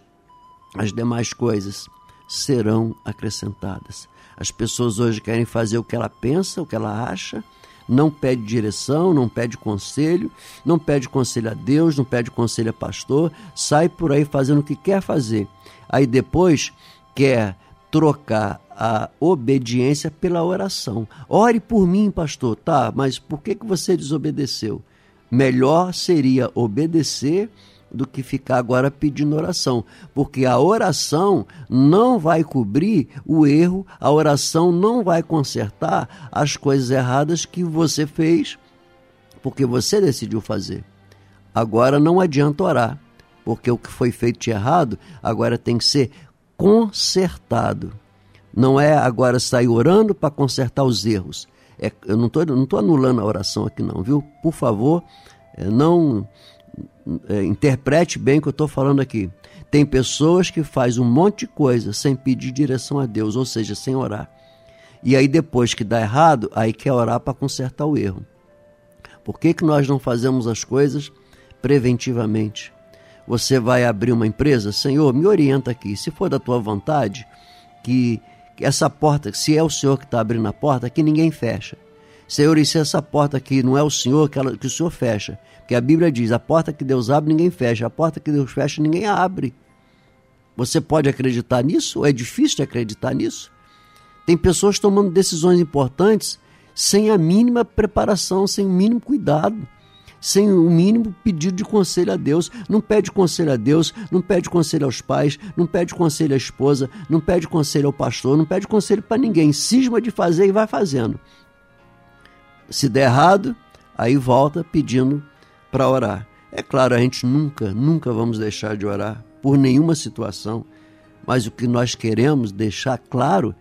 as demais coisas serão acrescentadas. As pessoas hoje querem fazer o que ela pensa, o que ela acha, não pede direção, não pede conselho, não pede conselho a Deus, não pede conselho a pastor, sai por aí fazendo o que quer fazer. Aí depois quer trocar a obediência pela oração. Ore por mim, pastor. Tá, mas por que, que você desobedeceu? Melhor seria obedecer do que ficar agora pedindo oração, porque a oração não vai cobrir o erro, a oração não vai consertar as coisas erradas que você fez, porque você decidiu fazer. Agora não adianta orar, porque o que foi feito de errado agora tem que ser consertado. Não é agora sair orando para consertar os erros. É, eu não estou não anulando a oração aqui não, viu? Por favor, é, não é, interprete bem o que eu estou falando aqui. Tem pessoas que faz um monte de coisa sem pedir direção a Deus, ou seja, sem orar. E aí depois que dá errado, aí quer orar para consertar o erro. Por que, que nós não fazemos as coisas preventivamente? Você vai abrir uma empresa? Senhor, me orienta aqui. Se for da tua vontade, que essa porta, se é o Senhor que está abrindo a porta, que ninguém fecha. Senhor, e se essa porta aqui não é o Senhor, que, ela, que o Senhor fecha? Porque a Bíblia diz: a porta que Deus abre, ninguém fecha. A porta que Deus fecha, ninguém abre. Você pode acreditar nisso? Ou é difícil de acreditar nisso? Tem pessoas tomando decisões importantes sem a mínima preparação, sem o mínimo cuidado sem o mínimo pedido de conselho a Deus. Não pede conselho a Deus, não pede conselho aos pais, não pede conselho à esposa, não pede conselho ao pastor, não pede conselho para ninguém. Cisma de fazer e vai fazendo. Se der errado, aí volta pedindo para orar. É claro, a gente nunca, nunca vamos deixar de orar por nenhuma situação, mas o que nós queremos deixar claro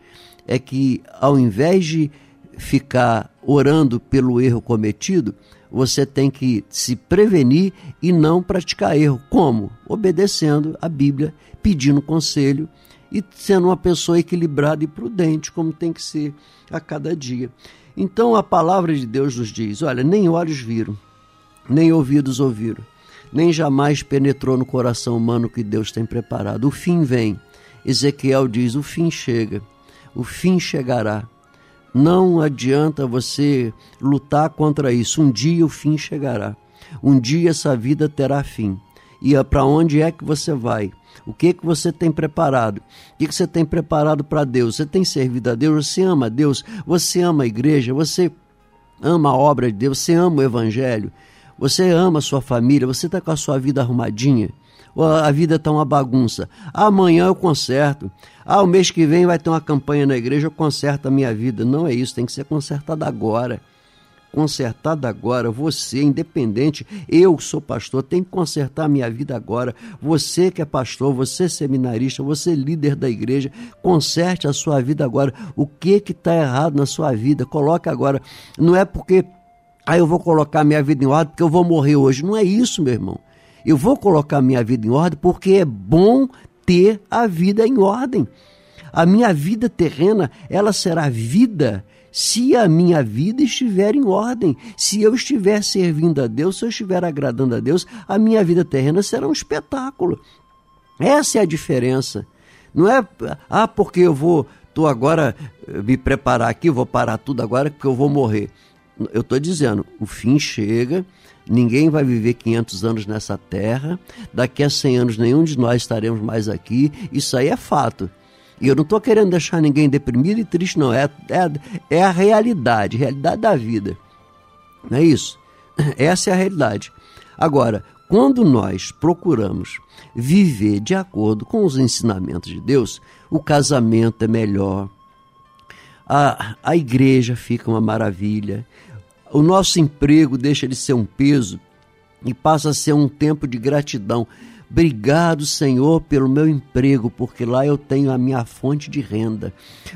é que ao invés de ficar orando pelo erro cometido, você tem que se prevenir e não praticar erro. Como? Obedecendo a Bíblia, pedindo conselho e sendo uma pessoa equilibrada e prudente, como tem que ser a cada dia. Então a palavra de Deus nos diz: olha, nem olhos viram, nem ouvidos ouviram, nem jamais penetrou no coração humano que Deus tem preparado. O fim vem. Ezequiel diz: o fim chega, o fim chegará. Não adianta você lutar contra isso. Um dia o fim chegará. Um dia essa vida terá fim. E é para onde é que você vai? O que que você tem preparado? O que, que você tem preparado para Deus? Você tem servido a Deus? Você ama a Deus? Você ama a igreja? Você ama a obra de Deus? Você ama o Evangelho? Você ama a sua família? Você está com a sua vida arrumadinha? A vida está uma bagunça. Amanhã eu conserto. Ah, o mês que vem vai ter uma campanha na igreja, eu conserto a minha vida. Não é isso, tem que ser consertado agora. Consertado agora, você, independente, eu sou pastor, tem que consertar a minha vida agora. Você que é pastor, você seminarista, você líder da igreja, conserte a sua vida agora. O que que está errado na sua vida? Coloque agora. Não é porque ah, eu vou colocar minha vida em ordem porque eu vou morrer hoje. Não é isso, meu irmão. Eu vou colocar minha vida em ordem porque é bom ter a vida em ordem. A minha vida terrena, ela será vida se a minha vida estiver em ordem. Se eu estiver servindo a Deus, se eu estiver agradando a Deus, a minha vida terrena será um espetáculo. Essa é a diferença. Não é, ah, porque eu vou, estou agora eh, me preparar aqui, vou parar tudo agora porque eu vou morrer. Eu estou dizendo, o fim chega, Ninguém vai viver 500 anos nessa terra. Daqui a 100 anos, nenhum de nós estaremos mais aqui. Isso aí é fato. E eu não estou querendo deixar ninguém deprimido e triste, não. É, é, é a realidade, realidade da vida. Não é isso? Essa é a realidade. Agora, quando nós procuramos viver de acordo com os ensinamentos de Deus, o casamento é melhor, a, a igreja fica uma maravilha, o nosso emprego deixa de ser um peso e passa a ser um tempo de gratidão. Obrigado, Senhor, pelo meu emprego, porque lá eu tenho a minha fonte de renda.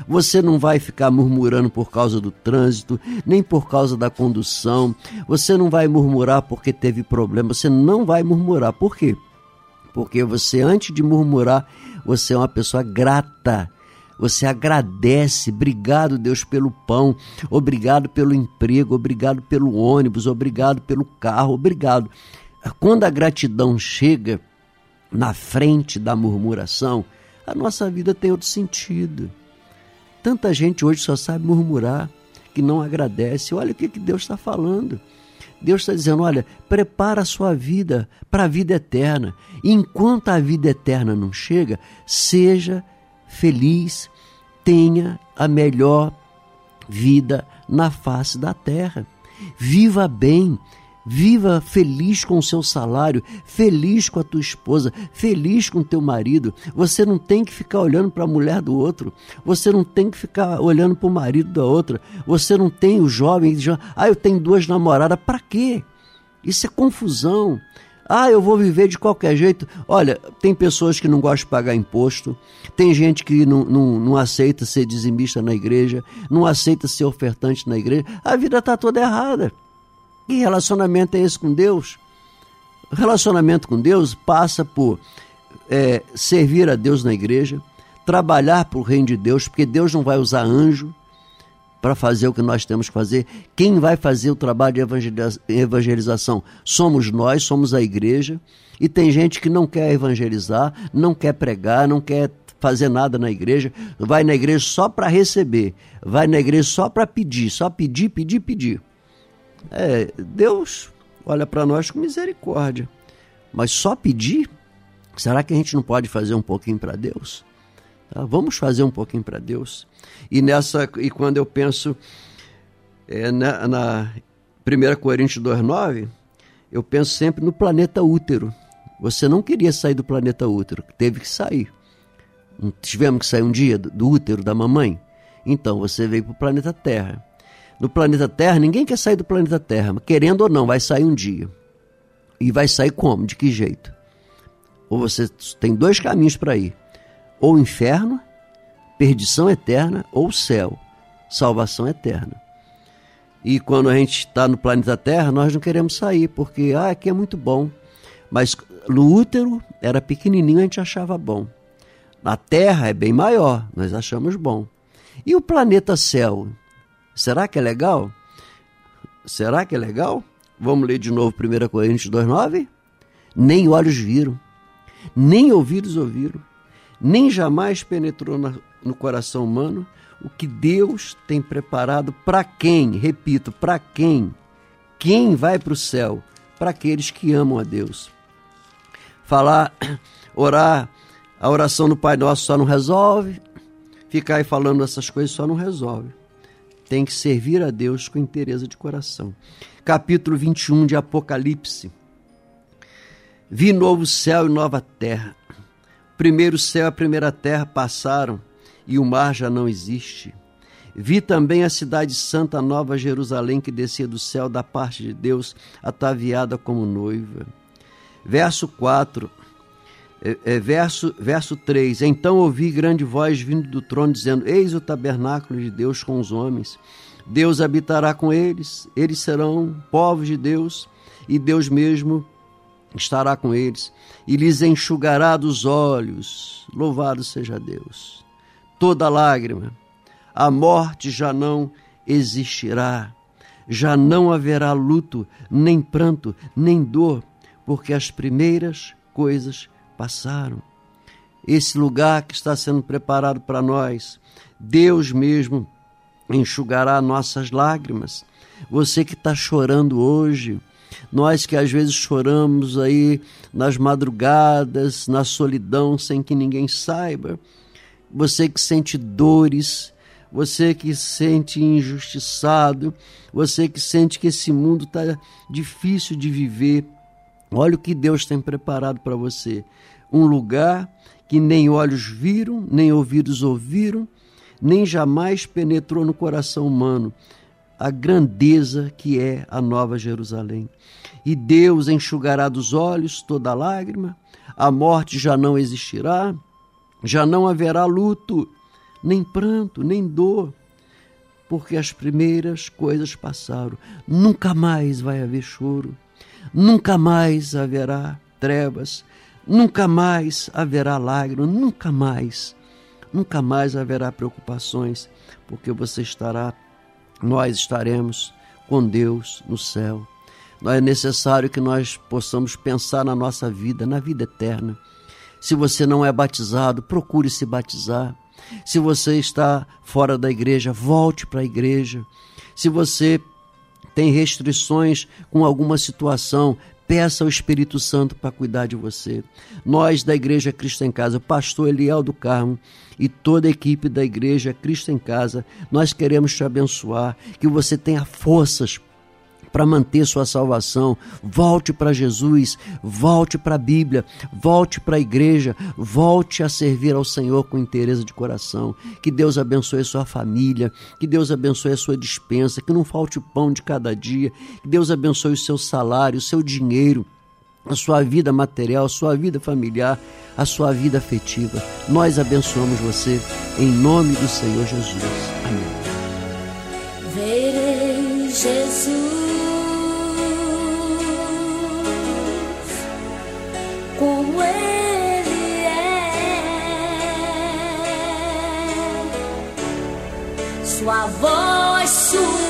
Você não vai ficar murmurando por causa do trânsito, nem por causa da condução. Você não vai murmurar porque teve problema. Você não vai murmurar. Por quê? Porque você, antes de murmurar, você é uma pessoa grata você agradece, obrigado Deus pelo pão, obrigado pelo emprego, obrigado pelo ônibus, obrigado pelo carro, obrigado. Quando a gratidão chega na frente da murmuração, a nossa vida tem outro sentido. Tanta gente hoje só sabe murmurar, que não agradece. Olha o que, que Deus está falando. Deus está dizendo: olha, prepara a sua vida para a vida eterna. Enquanto a vida eterna não chega, seja feliz, tenha a melhor vida na face da terra. Viva bem, viva feliz com o seu salário, feliz com a tua esposa, feliz com o teu marido. Você não tem que ficar olhando para a mulher do outro, você não tem que ficar olhando para o marido da outra, você não tem o jovem ah, eu tenho duas namoradas, para quê? Isso é confusão. Ah, eu vou viver de qualquer jeito. Olha, tem pessoas que não gostam de pagar imposto, tem gente que não, não, não aceita ser dizimista na igreja, não aceita ser ofertante na igreja. A vida está toda errada. Que relacionamento é esse com Deus? Relacionamento com Deus passa por é, servir a Deus na igreja, trabalhar para o reino de Deus, porque Deus não vai usar anjo, para fazer o que nós temos que fazer. Quem vai fazer o trabalho de evangelização somos nós, somos a igreja. E tem gente que não quer evangelizar, não quer pregar, não quer fazer nada na igreja, vai na igreja só para receber, vai na igreja só para pedir, só pedir, pedir, pedir. É, Deus olha para nós com misericórdia, mas só pedir? Será que a gente não pode fazer um pouquinho para Deus? Tá? Vamos fazer um pouquinho para Deus. E nessa e quando eu penso é, na, na 1 Coríntios 2,9, eu penso sempre no planeta útero. Você não queria sair do planeta útero, teve que sair. Tivemos que sair um dia do útero da mamãe? Então você veio para o planeta Terra. No planeta Terra, ninguém quer sair do planeta Terra, querendo ou não, vai sair um dia. E vai sair como? De que jeito? Ou você tem dois caminhos para ir ou inferno, perdição eterna, ou céu, salvação eterna. E quando a gente está no planeta Terra, nós não queremos sair, porque ah, aqui é muito bom. Mas no útero era pequenininho, a gente achava bom. Na Terra é bem maior, nós achamos bom. E o planeta céu? Será que é legal? Será que é legal? Vamos ler de novo 1 Coríntios 2,9? Nem olhos viram, nem ouvidos ouviram, nem jamais penetrou na, no coração humano o que Deus tem preparado para quem? Repito, para quem? Quem vai para o céu? Para aqueles que amam a Deus. Falar, orar, a oração do Pai Nosso só não resolve, ficar aí falando essas coisas só não resolve. Tem que servir a Deus com interesse de coração. Capítulo 21 de Apocalipse. Vi novo céu e nova terra. O primeiro céu e a primeira terra passaram e o mar já não existe. Vi também a cidade santa, Nova Jerusalém, que descia do céu da parte de Deus, ataviada como noiva. Verso 4, é, é, verso, verso 3: Então ouvi grande voz vindo do trono, dizendo: Eis o tabernáculo de Deus com os homens. Deus habitará com eles, eles serão povos de Deus, e Deus mesmo estará com eles, e lhes enxugará dos olhos. Louvado seja Deus toda lágrima. A morte já não existirá. Já não haverá luto, nem pranto, nem dor, porque as primeiras coisas passaram. Esse lugar que está sendo preparado para nós, Deus mesmo enxugará nossas lágrimas. Você que está chorando hoje, nós que às vezes choramos aí nas madrugadas, na solidão, sem que ninguém saiba, você que sente dores, você que sente injustiçado, você que sente que esse mundo está difícil de viver. Olha o que Deus tem preparado para você: um lugar que nem olhos viram, nem ouvidos ouviram, nem jamais penetrou no coração humano a grandeza que é a Nova Jerusalém. E Deus enxugará dos olhos toda lágrima, a morte já não existirá já não haverá luto, nem pranto, nem dor, porque as primeiras coisas passaram. Nunca mais vai haver choro, nunca mais haverá trevas, nunca mais haverá lágrimas, nunca mais, nunca mais haverá preocupações, porque você estará, nós estaremos com Deus no céu. É necessário que nós possamos pensar na nossa vida, na vida eterna se você não é batizado, procure se batizar. Se você está fora da igreja, volte para a igreja. Se você tem restrições com alguma situação, peça ao Espírito Santo para cuidar de você. Nós da Igreja Cristo em Casa, pastor Eliel do Carmo e toda a equipe da Igreja Cristo em Casa, nós queremos te abençoar, que você tenha forças para manter sua salvação. Volte para Jesus, volte para a Bíblia, volte para a igreja, volte a servir ao Senhor com interesse de coração. Que Deus abençoe sua família, que Deus abençoe a sua dispensa, que não falte o pão de cada dia, que Deus abençoe o seu salário, o seu dinheiro a sua vida material, a sua vida familiar, a sua vida afetiva. Nós abençoamos você em nome do Senhor Jesus. Amém. Verei Jesus. como Ele é. Sua voz suave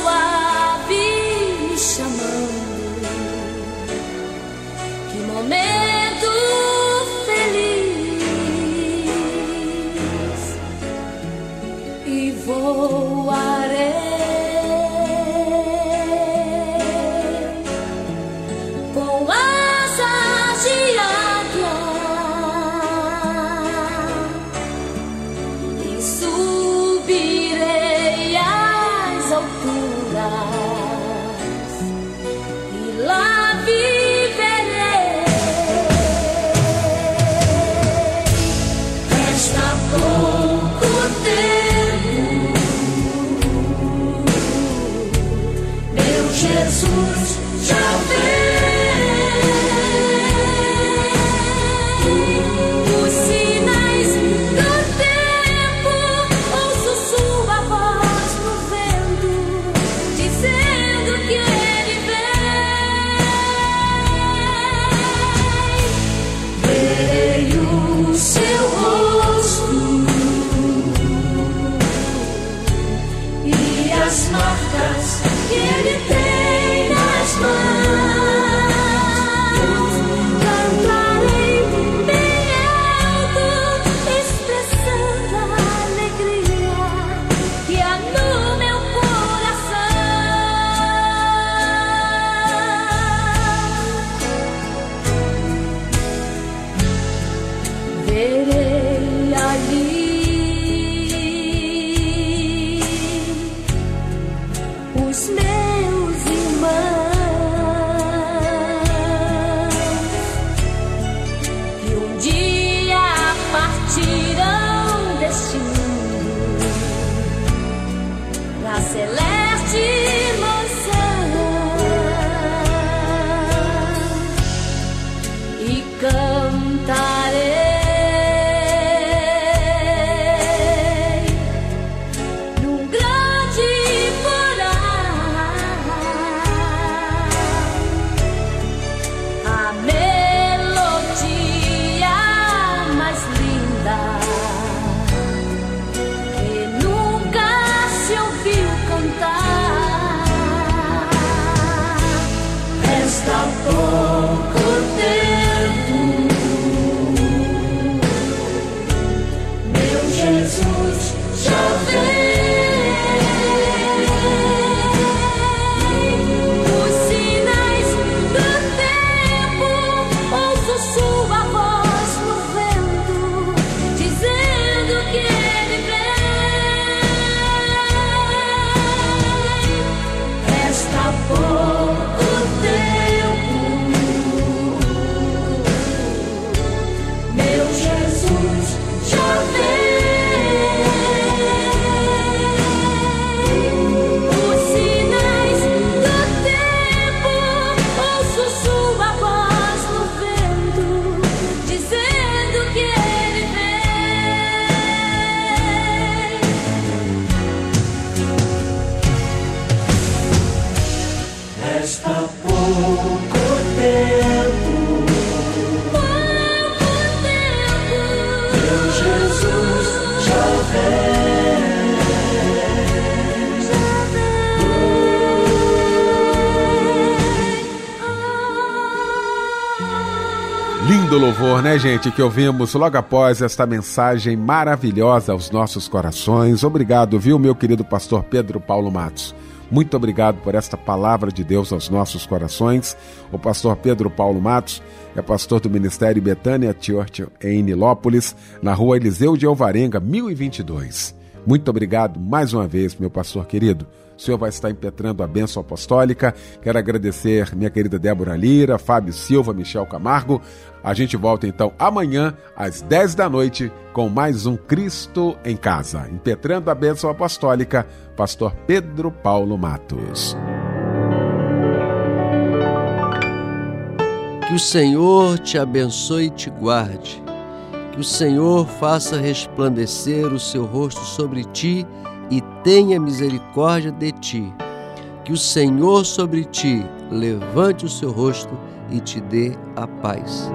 louvor, né, gente, que ouvimos logo após esta mensagem maravilhosa aos nossos corações. Obrigado, viu, meu querido pastor Pedro Paulo Matos. Muito obrigado por esta palavra de Deus aos nossos corações. O pastor Pedro Paulo Matos é pastor do Ministério Betânia Church em Nilópolis, na rua Eliseu de Alvarenga, 1022. Muito obrigado mais uma vez, meu pastor querido. O senhor vai estar impetrando a bênção apostólica. Quero agradecer minha querida Débora Lira, Fábio Silva, Michel Camargo. A gente volta então amanhã, às 10 da noite, com mais um Cristo em Casa. Impetrando a bênção apostólica, Pastor Pedro Paulo Matos. Que o Senhor te abençoe e te guarde. Que o Senhor faça resplandecer o seu rosto sobre ti e tenha misericórdia de ti. Que o Senhor sobre ti levante o seu rosto e te dê a paz.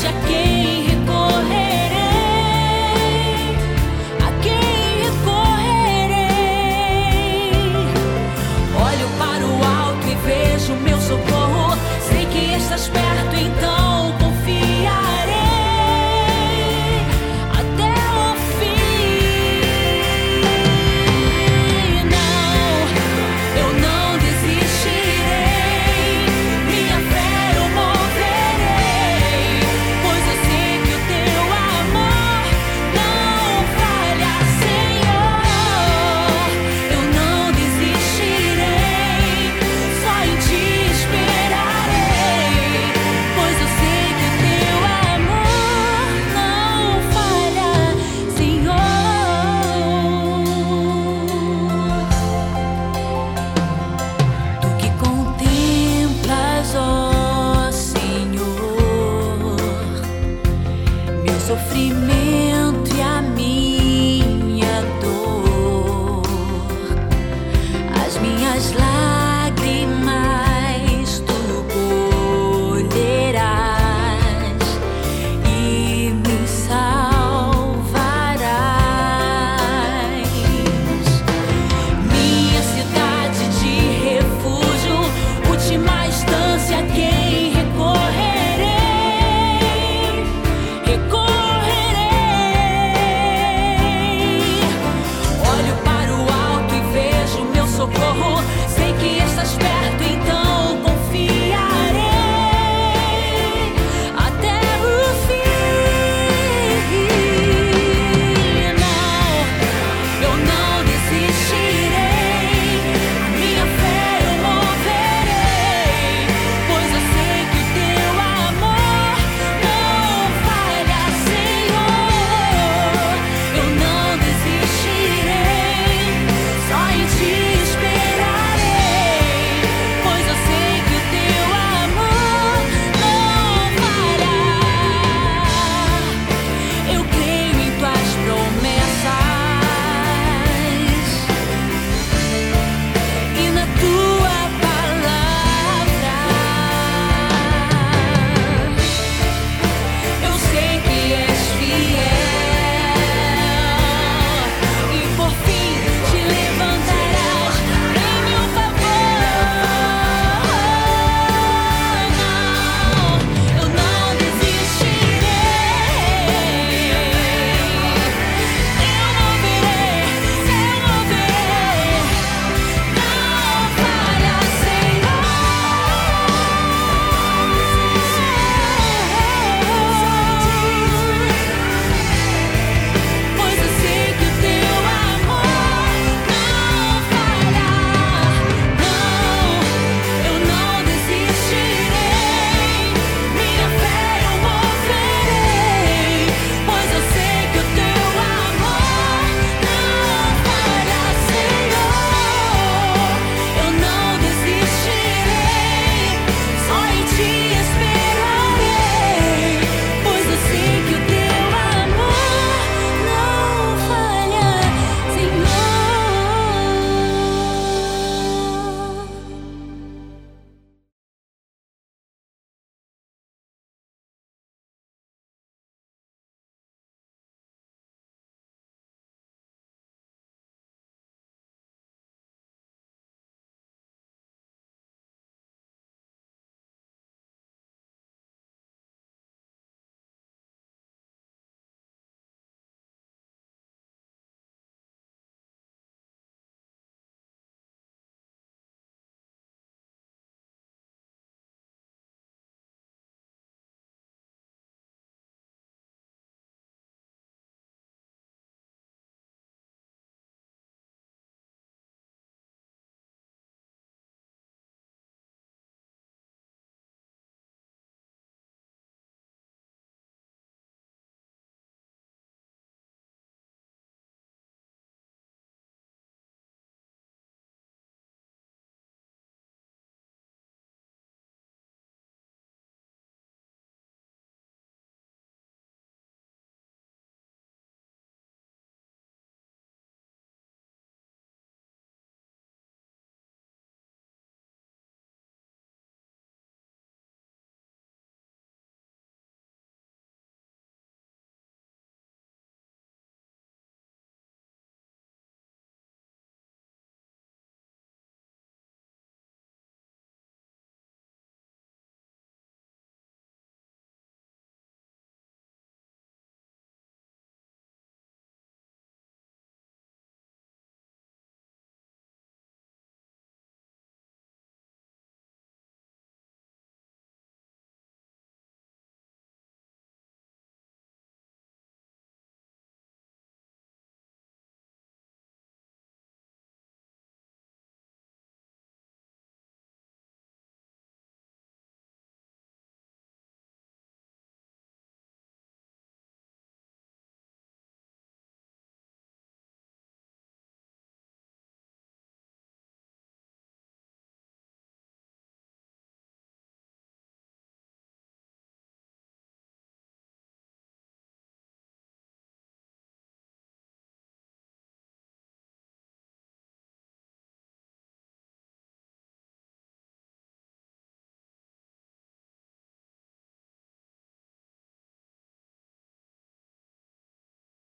te aqui.